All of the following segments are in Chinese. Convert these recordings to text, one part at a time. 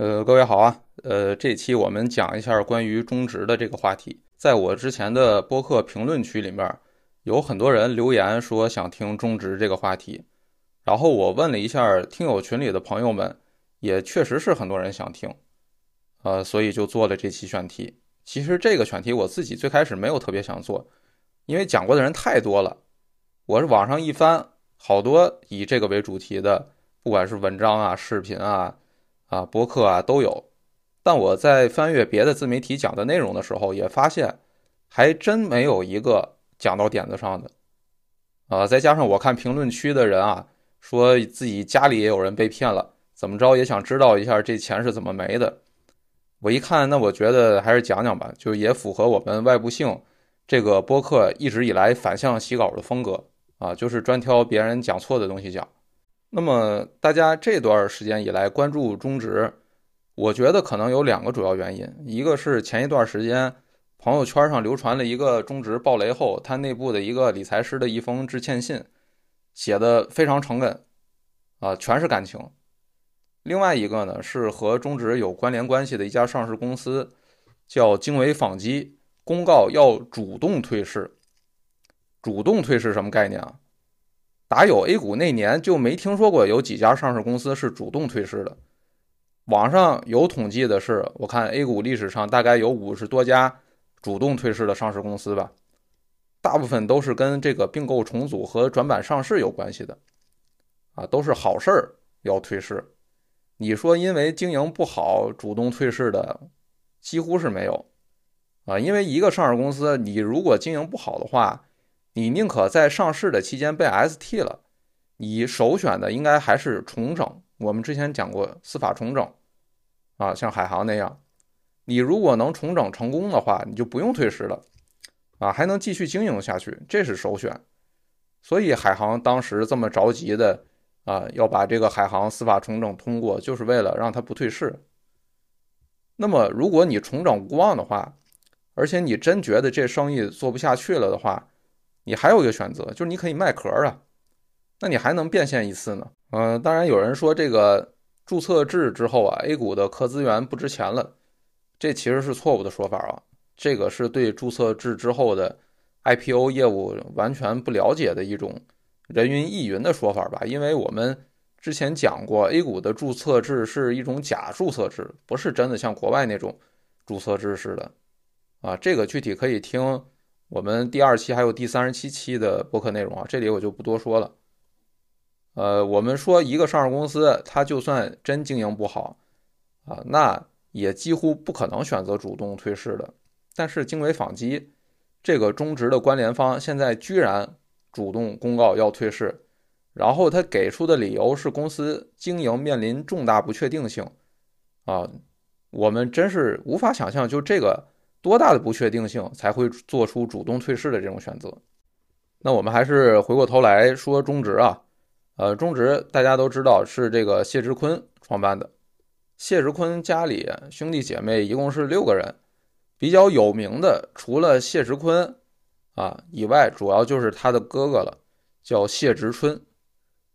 呃，各位好啊，呃，这期我们讲一下关于中职的这个话题。在我之前的播客评论区里面，有很多人留言说想听中职这个话题，然后我问了一下听友群里的朋友们，也确实是很多人想听，呃，所以就做了这期选题。其实这个选题我自己最开始没有特别想做，因为讲过的人太多了。我是网上一翻，好多以这个为主题的，不管是文章啊、视频啊。啊，博客啊都有，但我在翻阅别的自媒体讲的内容的时候，也发现还真没有一个讲到点子上的。啊，再加上我看评论区的人啊，说自己家里也有人被骗了，怎么着也想知道一下这钱是怎么没的。我一看，那我觉得还是讲讲吧，就也符合我们外部性这个播客一直以来反向洗稿的风格啊，就是专挑别人讲错的东西讲。那么大家这段时间以来关注中植，我觉得可能有两个主要原因，一个是前一段时间朋友圈上流传了一个中植爆雷后，他内部的一个理财师的一封致歉信，写的非常诚恳，啊，全是感情。另外一个呢是和中植有关联关系的一家上市公司，叫经纬纺机，公告要主动退市。主动退市什么概念啊？打有 A 股那年就没听说过有几家上市公司是主动退市的。网上有统计的是，我看 A 股历史上大概有五十多家主动退市的上市公司吧，大部分都是跟这个并购重组和转板上市有关系的，啊，都是好事儿要退市。你说因为经营不好主动退市的，几乎是没有，啊，因为一个上市公司你如果经营不好的话。你宁可在上市的期间被 ST 了，你首选的应该还是重整。我们之前讲过司法重整，啊，像海航那样，你如果能重整成功的话，你就不用退市了，啊，还能继续经营下去，这是首选。所以海航当时这么着急的啊，要把这个海航司法重整通过，就是为了让它不退市。那么如果你重整无望的话，而且你真觉得这生意做不下去了的话，你还有一个选择，就是你可以卖壳啊，那你还能变现一次呢。嗯，当然有人说这个注册制之后啊，A 股的壳资源不值钱了，这其实是错误的说法啊。这个是对注册制之后的 IPO 业务完全不了解的一种人云亦云的说法吧。因为我们之前讲过，A 股的注册制是一种假注册制，不是真的像国外那种注册制似的啊。这个具体可以听。我们第二期还有第三十七期的播客内容啊，这里我就不多说了。呃，我们说一个上市公司，它就算真经营不好啊，那也几乎不可能选择主动退市的。但是经纬纺机这个中植的关联方现在居然主动公告要退市，然后他给出的理由是公司经营面临重大不确定性啊，我们真是无法想象，就这个。多大的不确定性才会做出主动退市的这种选择？那我们还是回过头来说中植啊，呃，中植大家都知道是这个谢志坤创办的。谢志坤家里兄弟姐妹一共是六个人，比较有名的除了谢志坤啊以外，主要就是他的哥哥了，叫谢植春。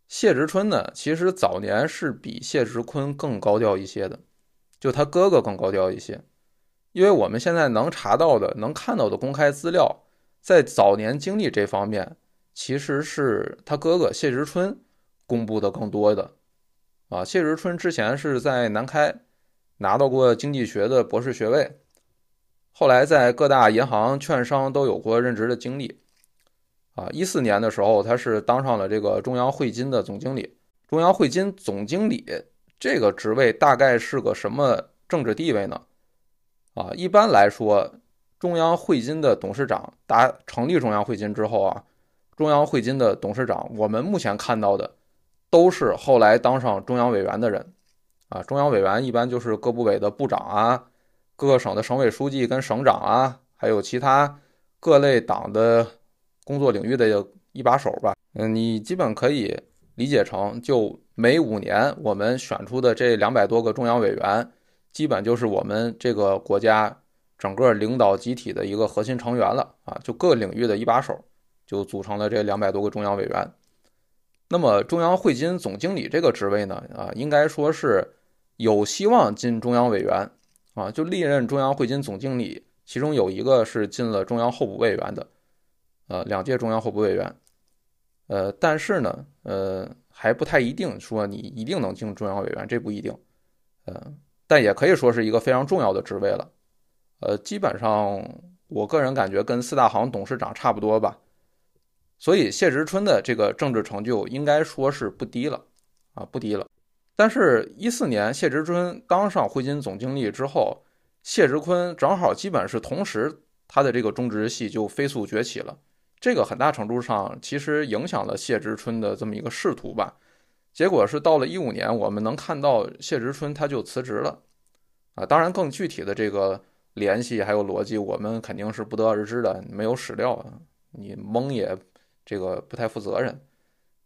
谢植春呢，其实早年是比谢植坤更高调一些的，就他哥哥更高调一些。因为我们现在能查到的、能看到的公开资料，在早年经历这方面，其实是他哥哥谢植春公布的更多的。啊，谢植春之前是在南开拿到过经济学的博士学位，后来在各大银行、券商都有过任职的经历。啊，一四年的时候，他是当上了这个中央汇金的总经理。中央汇金总经理这个职位大概是个什么政治地位呢？啊，一般来说，中央汇金的董事长达成立中央汇金之后啊，中央汇金的董事长，我们目前看到的都是后来当上中央委员的人。啊，中央委员一般就是各部委的部长啊，各个省的省委书记跟省长啊，还有其他各类党的工作领域的一把手吧。嗯，你基本可以理解成，就每五年我们选出的这两百多个中央委员。基本就是我们这个国家整个领导集体的一个核心成员了啊，就各领域的一把手，就组成了这两百多个中央委员。那么中央汇金总经理这个职位呢，啊，应该说是有希望进中央委员啊，就历任中央汇金总经理，其中有一个是进了中央候补委员的，呃，两届中央候补委员，呃，但是呢，呃，还不太一定说你一定能进中央委员，这不一定，呃，但也可以说是一个非常重要的职位了，呃，基本上我个人感觉跟四大行董事长差不多吧。所以谢植春的这个政治成就应该说是不低了，啊，不低了。但是，一四年谢植春当上汇金总经理之后，谢植坤正好基本是同时，他的这个中植系就飞速崛起了。这个很大程度上其实影响了谢植春的这么一个仕途吧。结果是到了一五年，我们能看到谢植春他就辞职了，啊，当然更具体的这个联系还有逻辑，我们肯定是不得而知的，没有史料，你蒙也。这个不太负责任，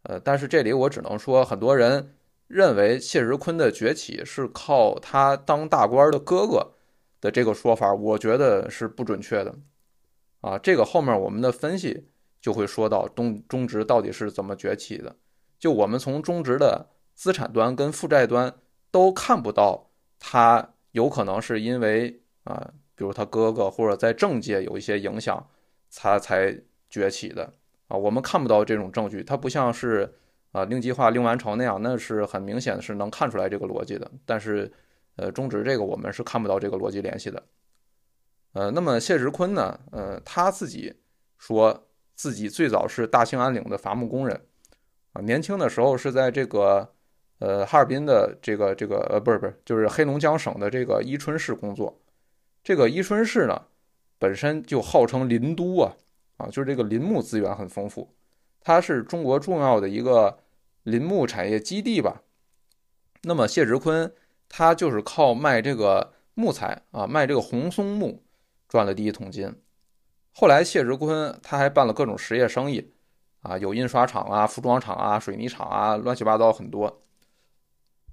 呃，但是这里我只能说，很多人认为谢石坤的崛起是靠他当大官的哥哥的这个说法，我觉得是不准确的，啊，这个后面我们的分析就会说到中中植到底是怎么崛起的，就我们从中植的资产端跟负债端都看不到他有可能是因为啊，比如他哥哥或者在政界有一些影响，他才崛起的。啊，我们看不到这种证据，它不像是啊令计划令完成那样，那是很明显是能看出来这个逻辑的。但是，呃，中植这个我们是看不到这个逻辑联系的。呃，那么谢植坤呢？呃，他自己说自己最早是大兴安岭的伐木工人，啊，年轻的时候是在这个呃哈尔滨的这个这个呃不是不是，就是黑龙江省的这个伊春市工作。这个伊春市呢，本身就号称林都啊。啊，就是这个林木资源很丰富，它是中国重要的一个林木产业基地吧。那么谢直坤他就是靠卖这个木材啊，卖这个红松木赚了第一桶金。后来谢直坤他还办了各种实业生意啊，有印刷厂啊、服装厂啊、水泥厂啊，乱七八糟很多。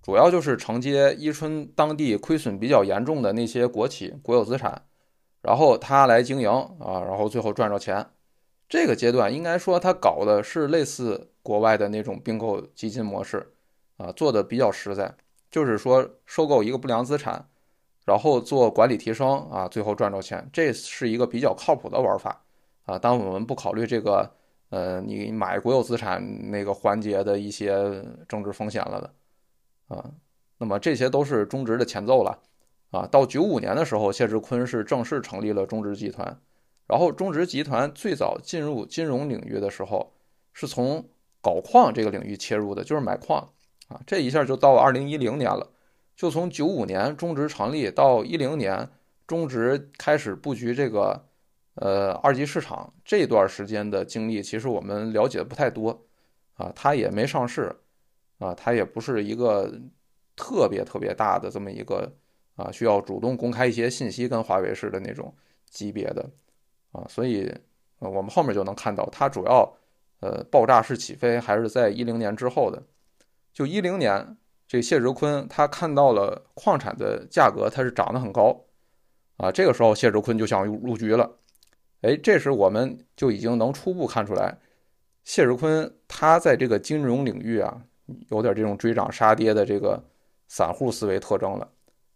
主要就是承接伊春当地亏损比较严重的那些国企国有资产，然后他来经营啊，然后最后赚着钱。这个阶段应该说，他搞的是类似国外的那种并购基金模式，啊，做的比较实在，就是说收购一个不良资产，然后做管理提升，啊，最后赚着钱，这是一个比较靠谱的玩法，啊，当我们不考虑这个，呃，你买国有资产那个环节的一些政治风险了的，啊，那么这些都是中植的前奏了，啊，到九五年的时候，谢志坤是正式成立了中植集团。然后中植集团最早进入金融领域的时候，是从搞矿这个领域切入的，就是买矿啊。这一下就到二零一零年了，就从九五年中植成立到一零年中植开始布局这个呃二级市场这段时间的经历，其实我们了解的不太多啊。它也没上市啊，它也不是一个特别特别大的这么一个啊需要主动公开一些信息跟华为似的那种级别的。啊，所以，呃，我们后面就能看到，它主要，呃，爆炸式起飞还是在一零年之后的。就一零年，这谢哲坤他看到了矿产的价格，它是涨得很高，啊，这个时候谢哲坤就想入局了。哎，这时我们就已经能初步看出来，谢植坤他在这个金融领域啊，有点这种追涨杀跌的这个散户思维特征了。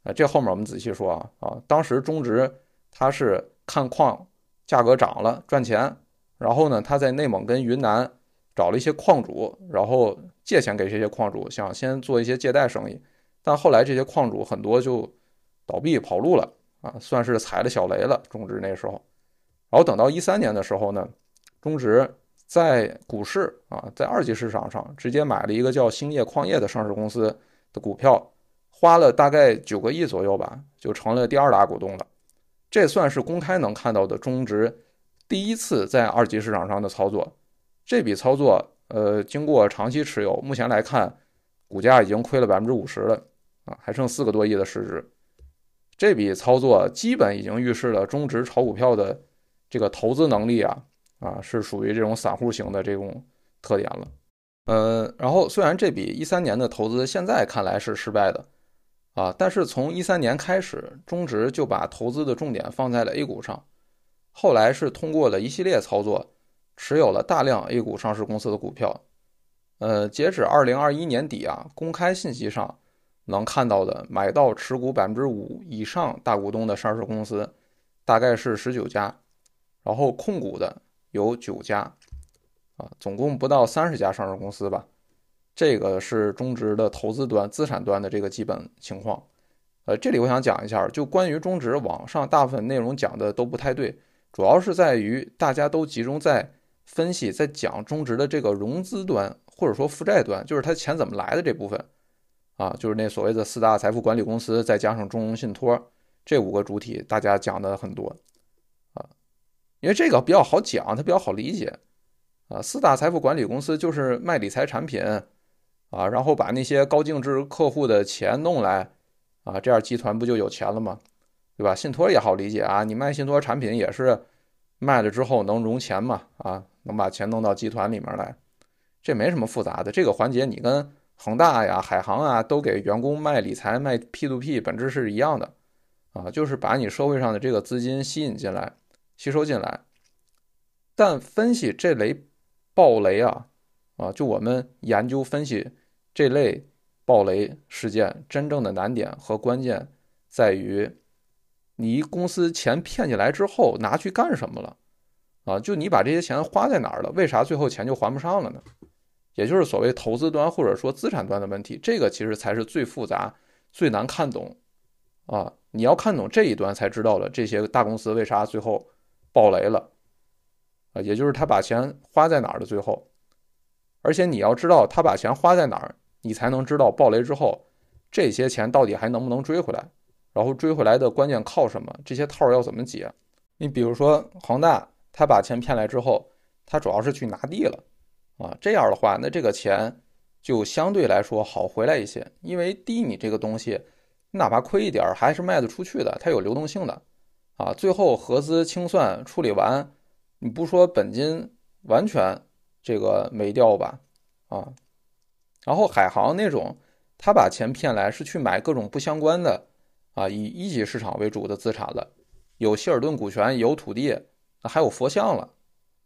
啊，这后面我们仔细说啊，啊，当时中植他是看矿。价格涨了，赚钱。然后呢，他在内蒙跟云南找了一些矿主，然后借钱给这些矿主，想先做一些借贷生意。但后来这些矿主很多就倒闭跑路了啊，算是踩了小雷了。中植那时候，然后等到一三年的时候呢，中植在股市啊，在二级市场上直接买了一个叫兴业矿业的上市公司的股票，花了大概九个亿左右吧，就成了第二大股东了。这算是公开能看到的中植第一次在二级市场上的操作。这笔操作，呃，经过长期持有，目前来看，股价已经亏了百分之五十了啊，还剩四个多亿的市值。这笔操作基本已经预示了中植炒股票的这个投资能力啊啊，是属于这种散户型的这种特点了。呃，然后虽然这笔一三年的投资现在看来是失败的。啊！但是从一三年开始，中植就把投资的重点放在了 A 股上，后来是通过了一系列操作，持有了大量 A 股上市公司的股票。呃，截止二零二一年底啊，公开信息上，能看到的买到持股百分之五以上大股东的上市公司，大概是十九家，然后控股的有九家，啊，总共不到三十家上市公司吧。这个是中植的投资端、资产端的这个基本情况。呃，这里我想讲一下，就关于中植，网上大部分内容讲的都不太对，主要是在于大家都集中在分析、在讲中植的这个融资端，或者说负债端，就是他钱怎么来的这部分。啊，就是那所谓的四大财富管理公司，再加上中融信托这五个主体，大家讲的很多，因为这个比较好讲，它比较好理解啊。四大财富管理公司就是卖理财产品啊，然后把那些高净值客户的钱弄来啊，这样集团不就有钱了吗？对吧？信托也好理解啊，你卖信托产品也是卖了之后能融钱嘛啊，能把钱弄到集团里面来，这没什么复杂的，这个环节你跟。恒大呀、海航啊，都给员工卖理财、卖 P to P，本质是一样的，啊，就是把你社会上的这个资金吸引进来、吸收进来。但分析这类暴雷啊，啊，就我们研究分析这类暴雷事件，真正的难点和关键在于，你一公司钱骗进来之后拿去干什么了？啊，就你把这些钱花在哪儿了？为啥最后钱就还不上了呢？也就是所谓投资端或者说资产端的问题，这个其实才是最复杂、最难看懂啊！你要看懂这一端，才知道了这些大公司为啥最后爆雷了啊！也就是他把钱花在哪儿了最后，而且你要知道他把钱花在哪儿，你才能知道爆雷之后这些钱到底还能不能追回来，然后追回来的关键靠什么？这些套要怎么解？你比如说恒大，他把钱骗来之后，他主要是去拿地了。啊，这样的话，那这个钱就相对来说好回来一些，因为低你这个东西，哪怕亏一点儿还是卖得出去的，它有流动性的。啊，最后合资清算处理完，你不说本金完全这个没掉吧？啊，然后海航那种，他把钱骗来是去买各种不相关的啊，以一级市场为主的资产了，有希尔顿股权，有土地，还有佛像了。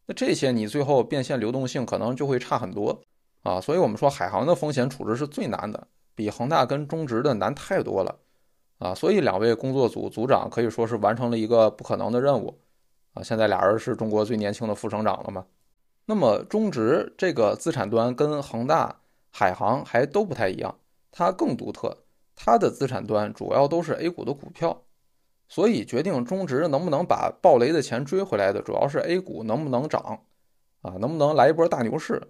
那这些你最后变现流动性可能就会差很多啊，所以我们说海航的风险处置是最难的，比恒大跟中植的难太多了啊，所以两位工作组组长可以说是完成了一个不可能的任务啊。现在俩人是中国最年轻的副省长了嘛？那么中植这个资产端跟恒大、海航还都不太一样，它更独特，它的资产端主要都是 A 股的股票。所以，决定中植能不能把暴雷的钱追回来的，主要是 A 股能不能涨，啊，能不能来一波大牛市？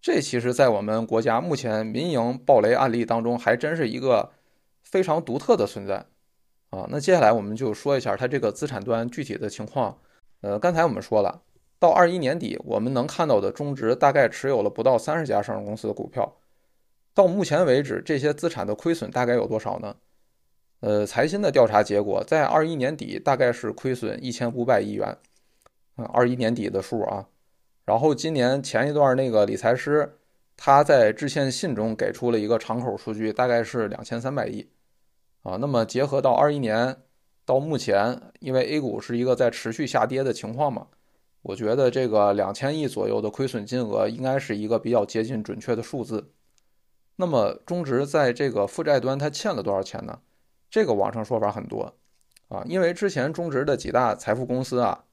这其实，在我们国家目前民营暴雷案例当中，还真是一个非常独特的存在，啊。那接下来我们就说一下它这个资产端具体的情况。呃，刚才我们说了，到二一年底，我们能看到的中值大概持有了不到三十家上市公司的股票。到目前为止，这些资产的亏损大概有多少呢？呃，财新的调查结果在二一年底大概是亏损一千五百亿元，啊，二一年底的数啊。然后今年前一段那个理财师他在致歉信中给出了一个敞口数据，大概是两千三百亿，啊。那么结合到二一年到目前，因为 A 股是一个在持续下跌的情况嘛，我觉得这个两千亿左右的亏损金额应该是一个比较接近准确的数字。那么中植在这个负债端它欠了多少钱呢？这个网上说法很多，啊，因为之前中植的几大财富公司啊，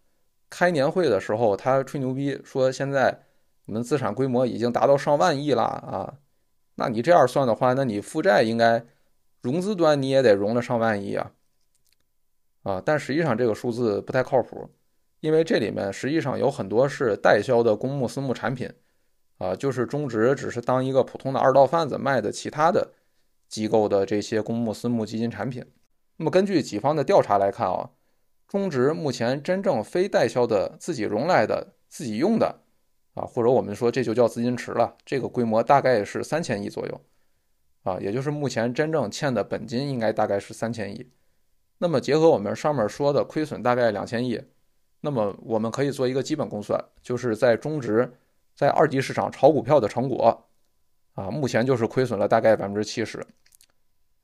开年会的时候他吹牛逼说现在我们资产规模已经达到上万亿了啊，那你这样算的话，那你负债应该融资端你也得融了上万亿啊，啊，但实际上这个数字不太靠谱，因为这里面实际上有很多是代销的公募私募产品，啊，就是中植只是当一个普通的二道贩子卖的其他的。机构的这些公募私募基金产品，那么根据己方的调查来看啊，中植目前真正非代销的自己融来的、自己用的啊，或者我们说这就叫资金池了，这个规模大概是三千亿左右啊，也就是目前真正欠的本金应该大概是三千亿。那么结合我们上面说的亏损大概两千亿，那么我们可以做一个基本估算，就是在中植在二级市场炒股票的成果。啊，目前就是亏损了大概百分之七十，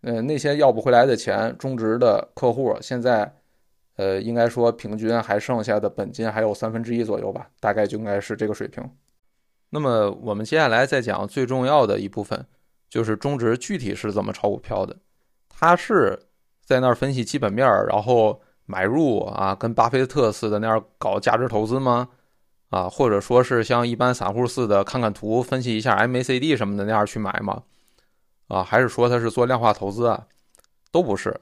嗯，那些要不回来的钱，中植的客户现在，呃，应该说平均还剩下的本金还有三分之一左右吧，大概就应该是这个水平。那么我们接下来再讲最重要的一部分，就是中植具体是怎么炒股票的。他是在那儿分析基本面，然后买入啊，跟巴菲特似的那样搞价值投资吗？啊，或者说是像一般散户似的看看图，分析一下 MACD 什么的那样去买吗？啊，还是说他是做量化投资啊？都不是。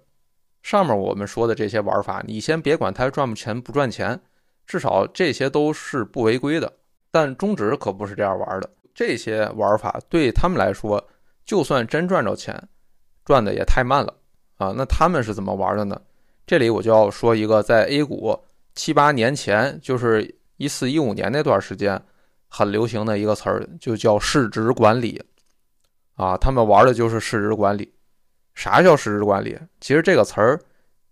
上面我们说的这些玩法，你先别管它赚不钱不赚钱，至少这些都是不违规的。但中植可不是这样玩的，这些玩法对他们来说，就算真赚着钱，赚的也太慢了啊。那他们是怎么玩的呢？这里我就要说一个，在 A 股七八年前，就是一四一五年那段时间，很流行的一个词儿，就叫市值管理啊。他们玩的就是市值管理。啥叫市值管理？其实这个词儿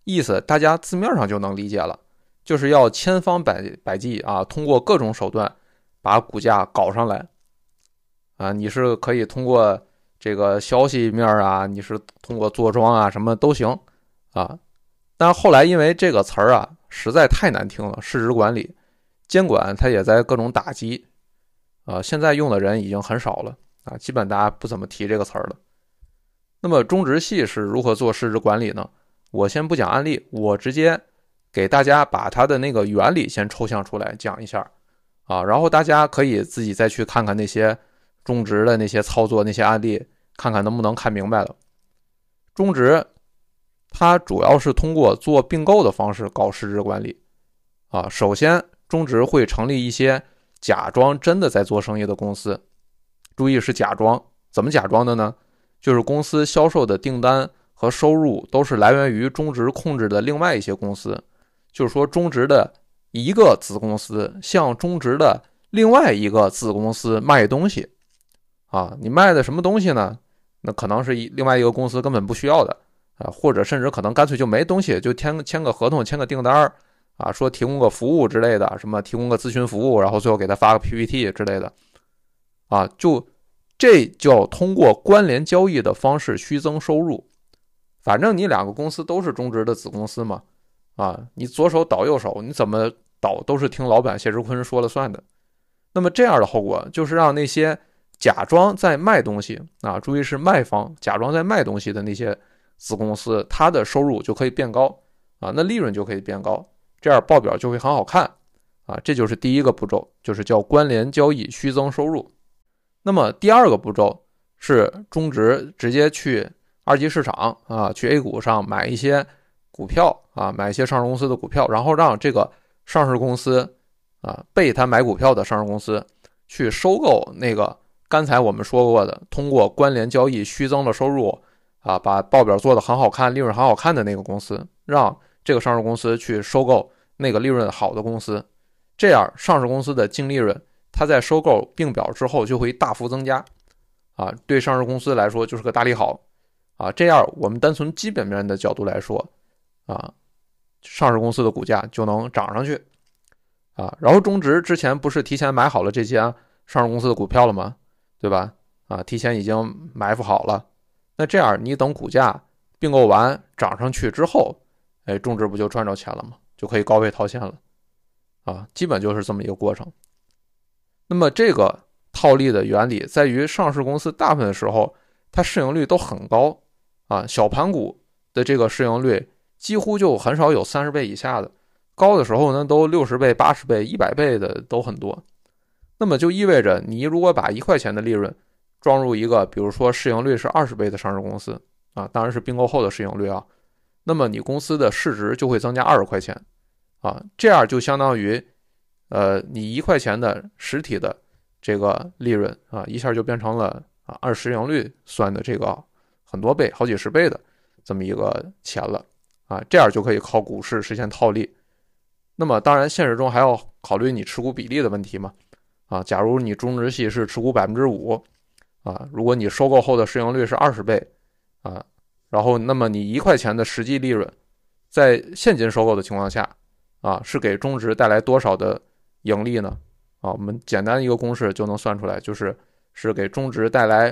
意思大家字面上就能理解了，就是要千方百百计啊，通过各种手段把股价搞上来啊。你是可以通过这个消息面啊，你是通过坐庄啊，什么都行啊。但是后来因为这个词儿啊实在太难听了，市值管理监管它也在各种打击啊，现在用的人已经很少了啊，基本大家不怎么提这个词儿了。那么中植系是如何做市值管理呢？我先不讲案例，我直接给大家把它的那个原理先抽象出来讲一下啊，然后大家可以自己再去看看那些中植的那些操作那些案例，看看能不能看明白了。中植它主要是通过做并购的方式搞市值管理啊。首先，中植会成立一些假装真的在做生意的公司，注意是假装，怎么假装的呢？就是公司销售的订单和收入都是来源于中植控制的另外一些公司，就是说中植的一个子公司向中植的另外一个子公司卖东西，啊，你卖的什么东西呢？那可能是一另外一个公司根本不需要的啊，或者甚至可能干脆就没东西，就签签个合同，签个订单儿啊，说提供个服务之类的，什么提供个咨询服务，然后最后给他发个 PPT 之类的，啊，就。这叫通过关联交易的方式虚增收入，反正你两个公司都是中植的子公司嘛，啊，你左手倒右手，你怎么倒都是听老板谢志坤说了算的。那么这样的后果就是让那些假装在卖东西啊，注意是卖方假装在卖东西的那些子公司，它的收入就可以变高啊，那利润就可以变高，这样报表就会很好看啊。这就是第一个步骤，就是叫关联交易虚增收入。那么第二个步骤是中植直接去二级市场啊，去 A 股上买一些股票啊，买一些上市公司的股票，然后让这个上市公司啊被他买股票的上市公司去收购那个刚才我们说过的通过关联交易虚增的收入啊，把报表做得很好看，利润很好看的那个公司，让这个上市公司去收购那个利润好的公司，这样上市公司的净利润。它在收购并表之后就会大幅增加，啊，对上市公司来说就是个大利好，啊，这样我们单从基本面的角度来说，啊，上市公司的股价就能涨上去，啊，然后中植之前不是提前买好了这些上市公司的股票了吗？对吧？啊，提前已经埋伏好了，那这样你等股价并购完涨上去之后，哎，中植不就赚着钱了吗？就可以高位套现了，啊，基本就是这么一个过程。那么这个套利的原理在于，上市公司大部分时候它市盈率都很高啊，小盘股的这个市盈率几乎就很少有三十倍以下的，高的时候呢都六十倍、八十倍、一百倍的都很多。那么就意味着，你如果把一块钱的利润装入一个，比如说市盈率是二十倍的上市公司啊，当然是并购后的市盈率啊，那么你公司的市值就会增加二十块钱啊，这样就相当于。呃，你一块钱的实体的这个利润啊，一下就变成了啊按市盈率算的这个很多倍、好几十倍的这么一个钱了啊，这样就可以靠股市实现套利。那么当然，现实中还要考虑你持股比例的问题嘛啊，假如你中植系是持股百分之五啊，如果你收购后的市盈率是二十倍啊，然后那么你一块钱的实际利润，在现金收购的情况下啊，是给中植带来多少的？盈利呢？啊，我们简单一个公式就能算出来，就是是给中值带来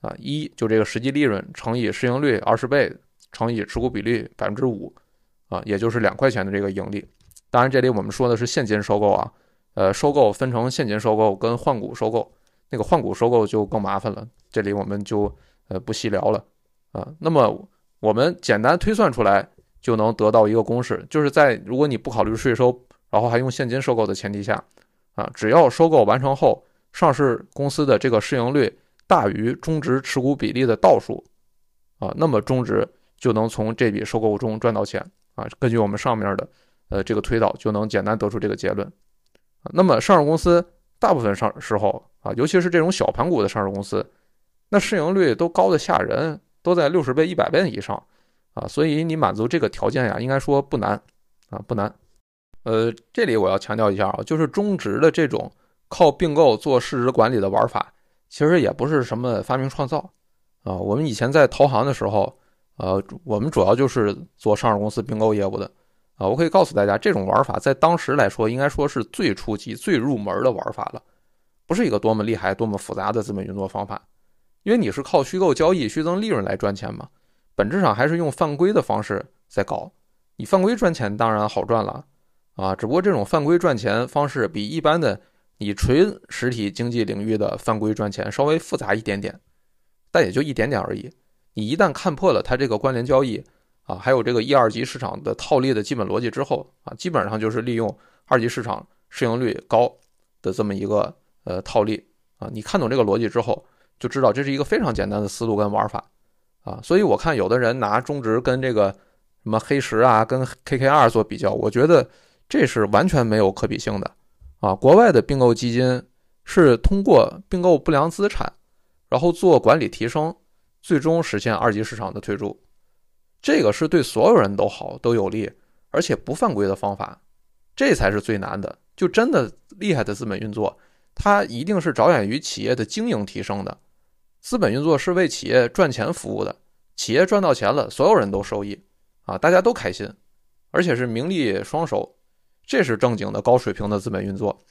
啊一，就这个实际利润乘以市盈率二十倍乘以持股比例百分之五啊，也就是两块钱的这个盈利。当然，这里我们说的是现金收购啊，呃，收购分成现金收购跟换股收购，那个换股收购就更麻烦了，这里我们就呃不细聊了啊。那么我们简单推算出来就能得到一个公式，就是在如果你不考虑税收，然后还用现金收购的前提下，啊，只要收购完成后，上市公司的这个市盈率大于中值持股比例的倒数，啊，那么中值就能从这笔收购中赚到钱啊。根据我们上面的呃这个推导，就能简单得出这个结论。那么上市公司大部分上时候啊，尤其是这种小盘股的上市公司，那市盈率都高的吓人，都在六十倍、一百倍以上啊。所以你满足这个条件呀，应该说不难啊，不难。呃，这里我要强调一下啊，就是中值的这种靠并购做市值管理的玩法，其实也不是什么发明创造啊。我们以前在投行的时候，呃，我们主要就是做上市公司并购业务的啊。我可以告诉大家，这种玩法在当时来说，应该说是最初级、最入门的玩法了，不是一个多么厉害、多么复杂的资本运作方法，因为你是靠虚构交易、虚增利润来赚钱嘛，本质上还是用犯规的方式在搞。你犯规赚钱当然好赚了。啊，只不过这种犯规赚钱方式比一般的你纯实体经济领域的犯规赚钱稍微复杂一点点，但也就一点点而已。你一旦看破了它这个关联交易啊，还有这个一二级市场的套利的基本逻辑之后啊，基本上就是利用二级市场市盈率高的这么一个呃套利啊。你看懂这个逻辑之后，就知道这是一个非常简单的思路跟玩法啊。所以我看有的人拿中值跟这个什么黑石啊，跟 KKR 做比较，我觉得。这是完全没有可比性的，啊，国外的并购基金是通过并购不良资产，然后做管理提升，最终实现二级市场的退出，这个是对所有人都好都有利，而且不犯规的方法，这才是最难的。就真的厉害的资本运作，它一定是着眼于企业的经营提升的，资本运作是为企业赚钱服务的，企业赚到钱了，所有人都受益，啊，大家都开心，而且是名利双收。这是正经的高水平的资本运作，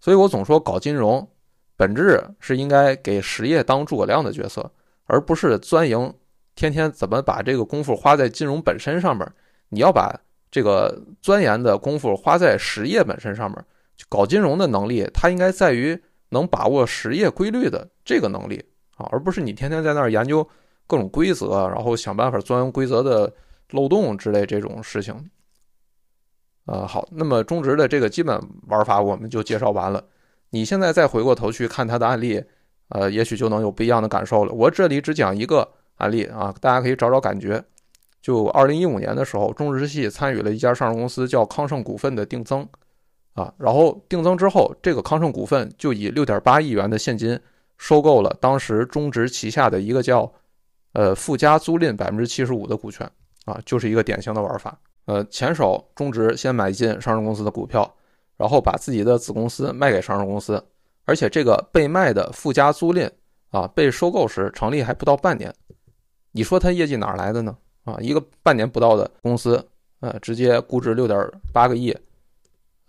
所以我总说搞金融，本质是应该给实业当诸葛亮的角色，而不是钻营，天天怎么把这个功夫花在金融本身上面。你要把这个钻研的功夫花在实业本身上面。搞金融的能力，它应该在于能把握实业规律的这个能力啊，而不是你天天在那儿研究各种规则，然后想办法钻规则的漏洞之类这种事情。呃，好，那么中值的这个基本玩法我们就介绍完了。你现在再回过头去看它的案例，呃，也许就能有不一样的感受了。我这里只讲一个案例啊，大家可以找找感觉。就二零一五年的时候，中植系参与了一家上市公司叫康盛股份的定增，啊，然后定增之后，这个康盛股份就以六点八亿元的现金收购了当时中植旗下的一个叫呃富家租赁百分之七十五的股权，啊，就是一个典型的玩法。呃，前手中植先买进上市公司的股票，然后把自己的子公司卖给上市公司，而且这个被卖的富家租赁啊，被收购时成立还不到半年，你说它业绩哪来的呢？啊，一个半年不到的公司，呃，直接估值六点八个亿，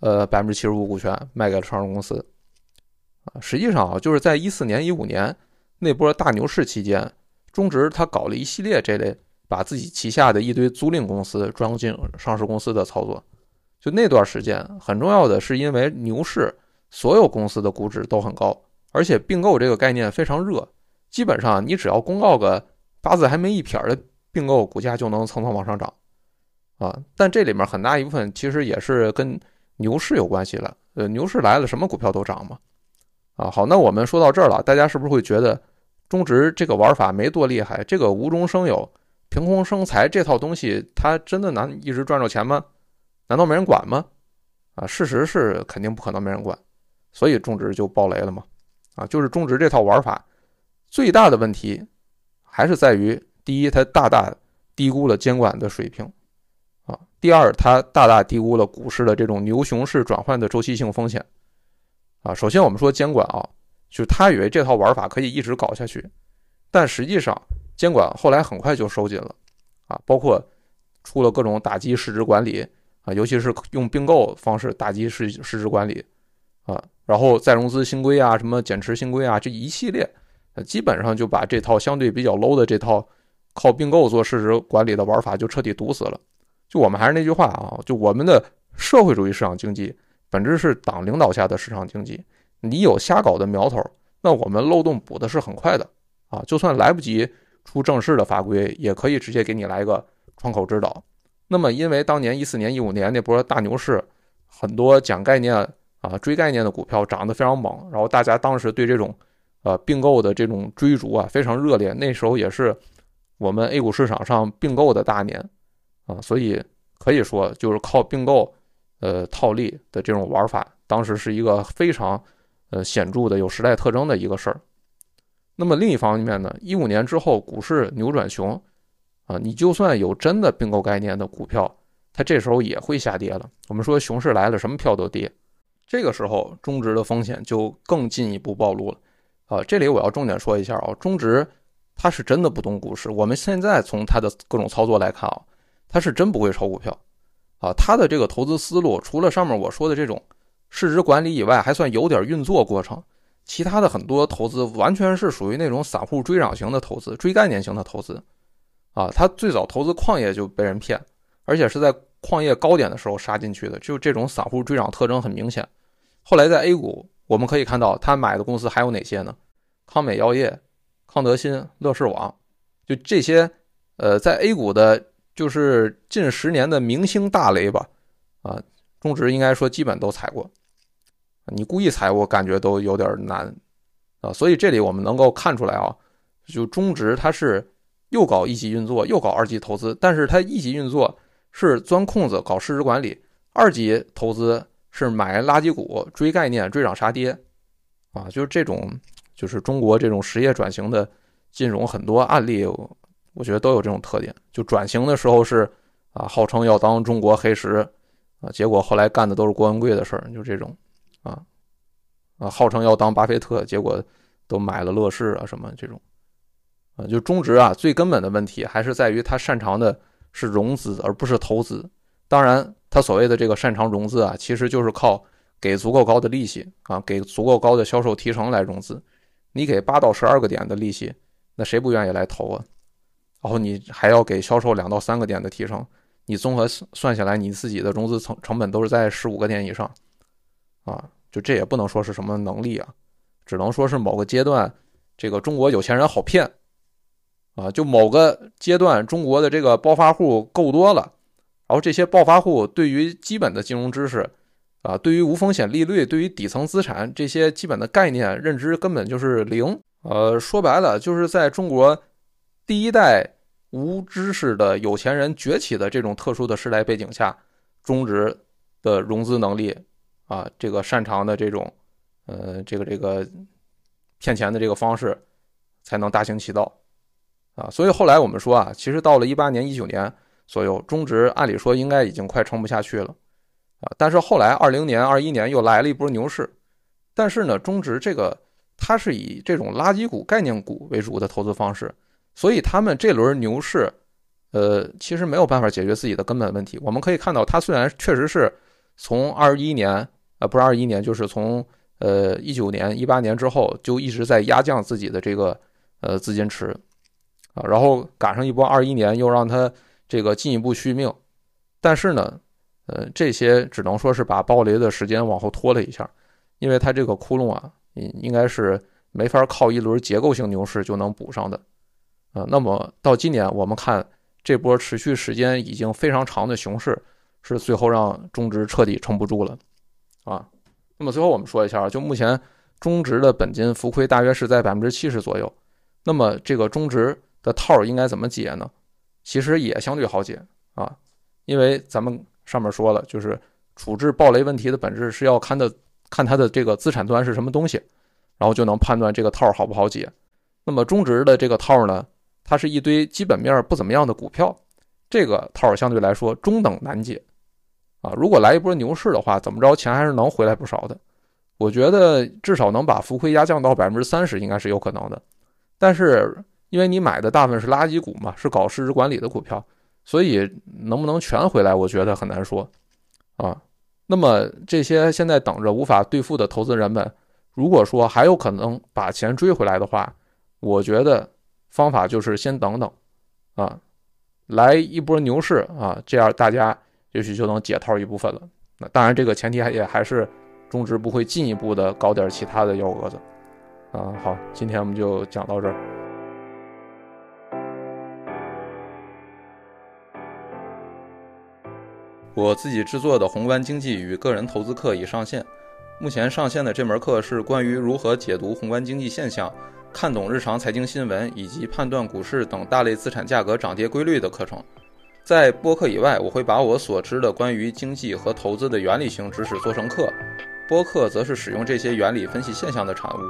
呃，百分之七十五股权卖给了上市公司，啊，实际上啊，就是在一四年、一五年那波大牛市期间，中植它搞了一系列这类。把自己旗下的一堆租赁公司装进上市公司的操作，就那段时间很重要的是，因为牛市所有公司的估值都很高，而且并购这个概念非常热，基本上你只要公告个八字还没一撇的并购，股价就能蹭蹭往上涨，啊！但这里面很大一部分其实也是跟牛市有关系了，呃，牛市来了什么股票都涨嘛，啊！好，那我们说到这儿了，大家是不是会觉得中值这个玩法没多厉害？这个无中生有。凭空生财这套东西，它真的能一直赚着钱吗？难道没人管吗？啊，事实是肯定不可能没人管，所以种植就爆雷了嘛。啊，就是种植这套玩法最大的问题，还是在于第一，它大大低估了监管的水平啊；第二，它大大低估了股市的这种牛熊市转换的周期性风险啊。首先，我们说监管啊，就是他以为这套玩法可以一直搞下去，但实际上。监管后来很快就收紧了，啊，包括出了各种打击市值管理啊，尤其是用并购方式打击市市值管理啊，然后再融资新规啊，什么减持新规啊，这一系列，基本上就把这套相对比较 low 的这套靠并购做市值管理的玩法就彻底堵死了。就我们还是那句话啊，就我们的社会主义市场经济本质是党领导下的市场经济，你有瞎搞的苗头，那我们漏洞补的是很快的啊，就算来不及。出正式的法规，也可以直接给你来一个窗口指导。那么，因为当年一四年、一五年那波大牛市，很多讲概念啊、追概念的股票涨得非常猛，然后大家当时对这种呃并购的这种追逐啊非常热烈。那时候也是我们 A 股市场上并购的大年啊，所以可以说就是靠并购呃套利的这种玩法，当时是一个非常呃显著的有时代特征的一个事儿。那么另一方面呢，一五年之后股市扭转熊。啊，你就算有真的并购概念的股票，它这时候也会下跌了。我们说熊市来了，什么票都跌，这个时候中植的风险就更进一步暴露了。啊，这里我要重点说一下啊，中植他是真的不懂股市。我们现在从他的各种操作来看啊，他是真不会炒股票。啊，他的这个投资思路，除了上面我说的这种市值管理以外，还算有点运作过程。其他的很多投资完全是属于那种散户追涨型的投资，追概念型的投资。啊，他最早投资矿业就被人骗，而且是在矿业高点的时候杀进去的，就这种散户追涨特征很明显。后来在 A 股，我们可以看到他买的公司还有哪些呢？康美药业、康德新、乐视网，就这些，呃，在 A 股的，就是近十年的明星大雷吧。啊，中植应该说基本都踩过，你故意踩，我感觉都有点难啊。所以这里我们能够看出来啊，就中植它是。又搞一级运作，又搞二级投资，但是它一级运作是钻空子搞市值管理，二级投资是买垃圾股追概念追涨杀跌，啊，就是这种，就是中国这种实业转型的金融很多案例，我觉得都有这种特点。就转型的时候是啊，号称要当中国黑石啊，结果后来干的都是郭文贵的事儿，就这种，啊啊，号称要当巴菲特，结果都买了乐视啊什么这种。啊，就中植啊，最根本的问题还是在于他擅长的是融资，而不是投资。当然，他所谓的这个擅长融资啊，其实就是靠给足够高的利息啊，给足够高的销售提成来融资。你给八到十二个点的利息，那谁不愿意来投啊？然后你还要给销售两到三个点的提成，你综合算下来，你自己的融资成成本都是在十五个点以上啊。就这也不能说是什么能力啊，只能说是某个阶段，这个中国有钱人好骗。啊，就某个阶段，中国的这个暴发户够多了，然后这些暴发户对于基本的金融知识，啊，对于无风险利率，对于底层资产这些基本的概念认知根本就是零。呃，说白了，就是在中国第一代无知识的有钱人崛起的这种特殊的时代背景下，中植的融资能力，啊，这个擅长的这种，呃，这个这个骗钱的这个方式，才能大行其道。啊，所以后来我们说啊，其实到了一八年、一九年左右，中值按理说应该已经快撑不下去了，啊，但是后来二零年、二一年又来了一波牛市，但是呢，中值这个它是以这种垃圾股、概念股为主的投资方式，所以他们这轮牛市，呃，其实没有办法解决自己的根本问题。我们可以看到，它虽然确实是从二一年，呃，不是二一年，就是从呃一九年、一八年之后就一直在压降自己的这个呃资金池。啊，然后赶上一波二一年，又让它这个进一步续命，但是呢，呃，这些只能说是把暴雷的时间往后拖了一下，因为它这个窟窿啊，应应该是没法靠一轮结构性牛市就能补上的，呃，那么到今年我们看这波持续时间已经非常长的熊市，是最后让中值彻底撑不住了，啊，那么最后我们说一下，就目前中值的本金浮亏大约是在百分之七十左右，那么这个中值。的套应该怎么解呢？其实也相对好解啊，因为咱们上面说了，就是处置暴雷问题的本质是要看的看它的这个资产端是什么东西，然后就能判断这个套好不好解。那么中值的这个套呢，它是一堆基本面不怎么样的股票，这个套相对来说中等难解啊。如果来一波牛市的话，怎么着钱还是能回来不少的。我觉得至少能把浮亏压降到百分之三十，应该是有可能的。但是。因为你买的大部分是垃圾股嘛，是搞市值管理的股票，所以能不能全回来，我觉得很难说，啊。那么这些现在等着无法兑付的投资人们，如果说还有可能把钱追回来的话，我觉得方法就是先等等，啊，来一波牛市啊，这样大家也许就能解套一部分了。那当然，这个前提也还是中植不会进一步的搞点其他的幺蛾子，啊。好，今天我们就讲到这儿。我自己制作的宏观经济与个人投资课已上线。目前上线的这门课是关于如何解读宏观经济现象、看懂日常财经新闻以及判断股市等大类资产价格涨跌规律的课程。在播客以外，我会把我所知的关于经济和投资的原理性知识做成课，播客则是使用这些原理分析现象的产物。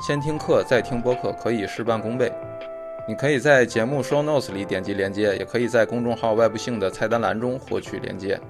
先听课再听播客，可以事半功倍。你可以在节目 show notes 里点击连接，也可以在公众号外部性的菜单栏中获取连接。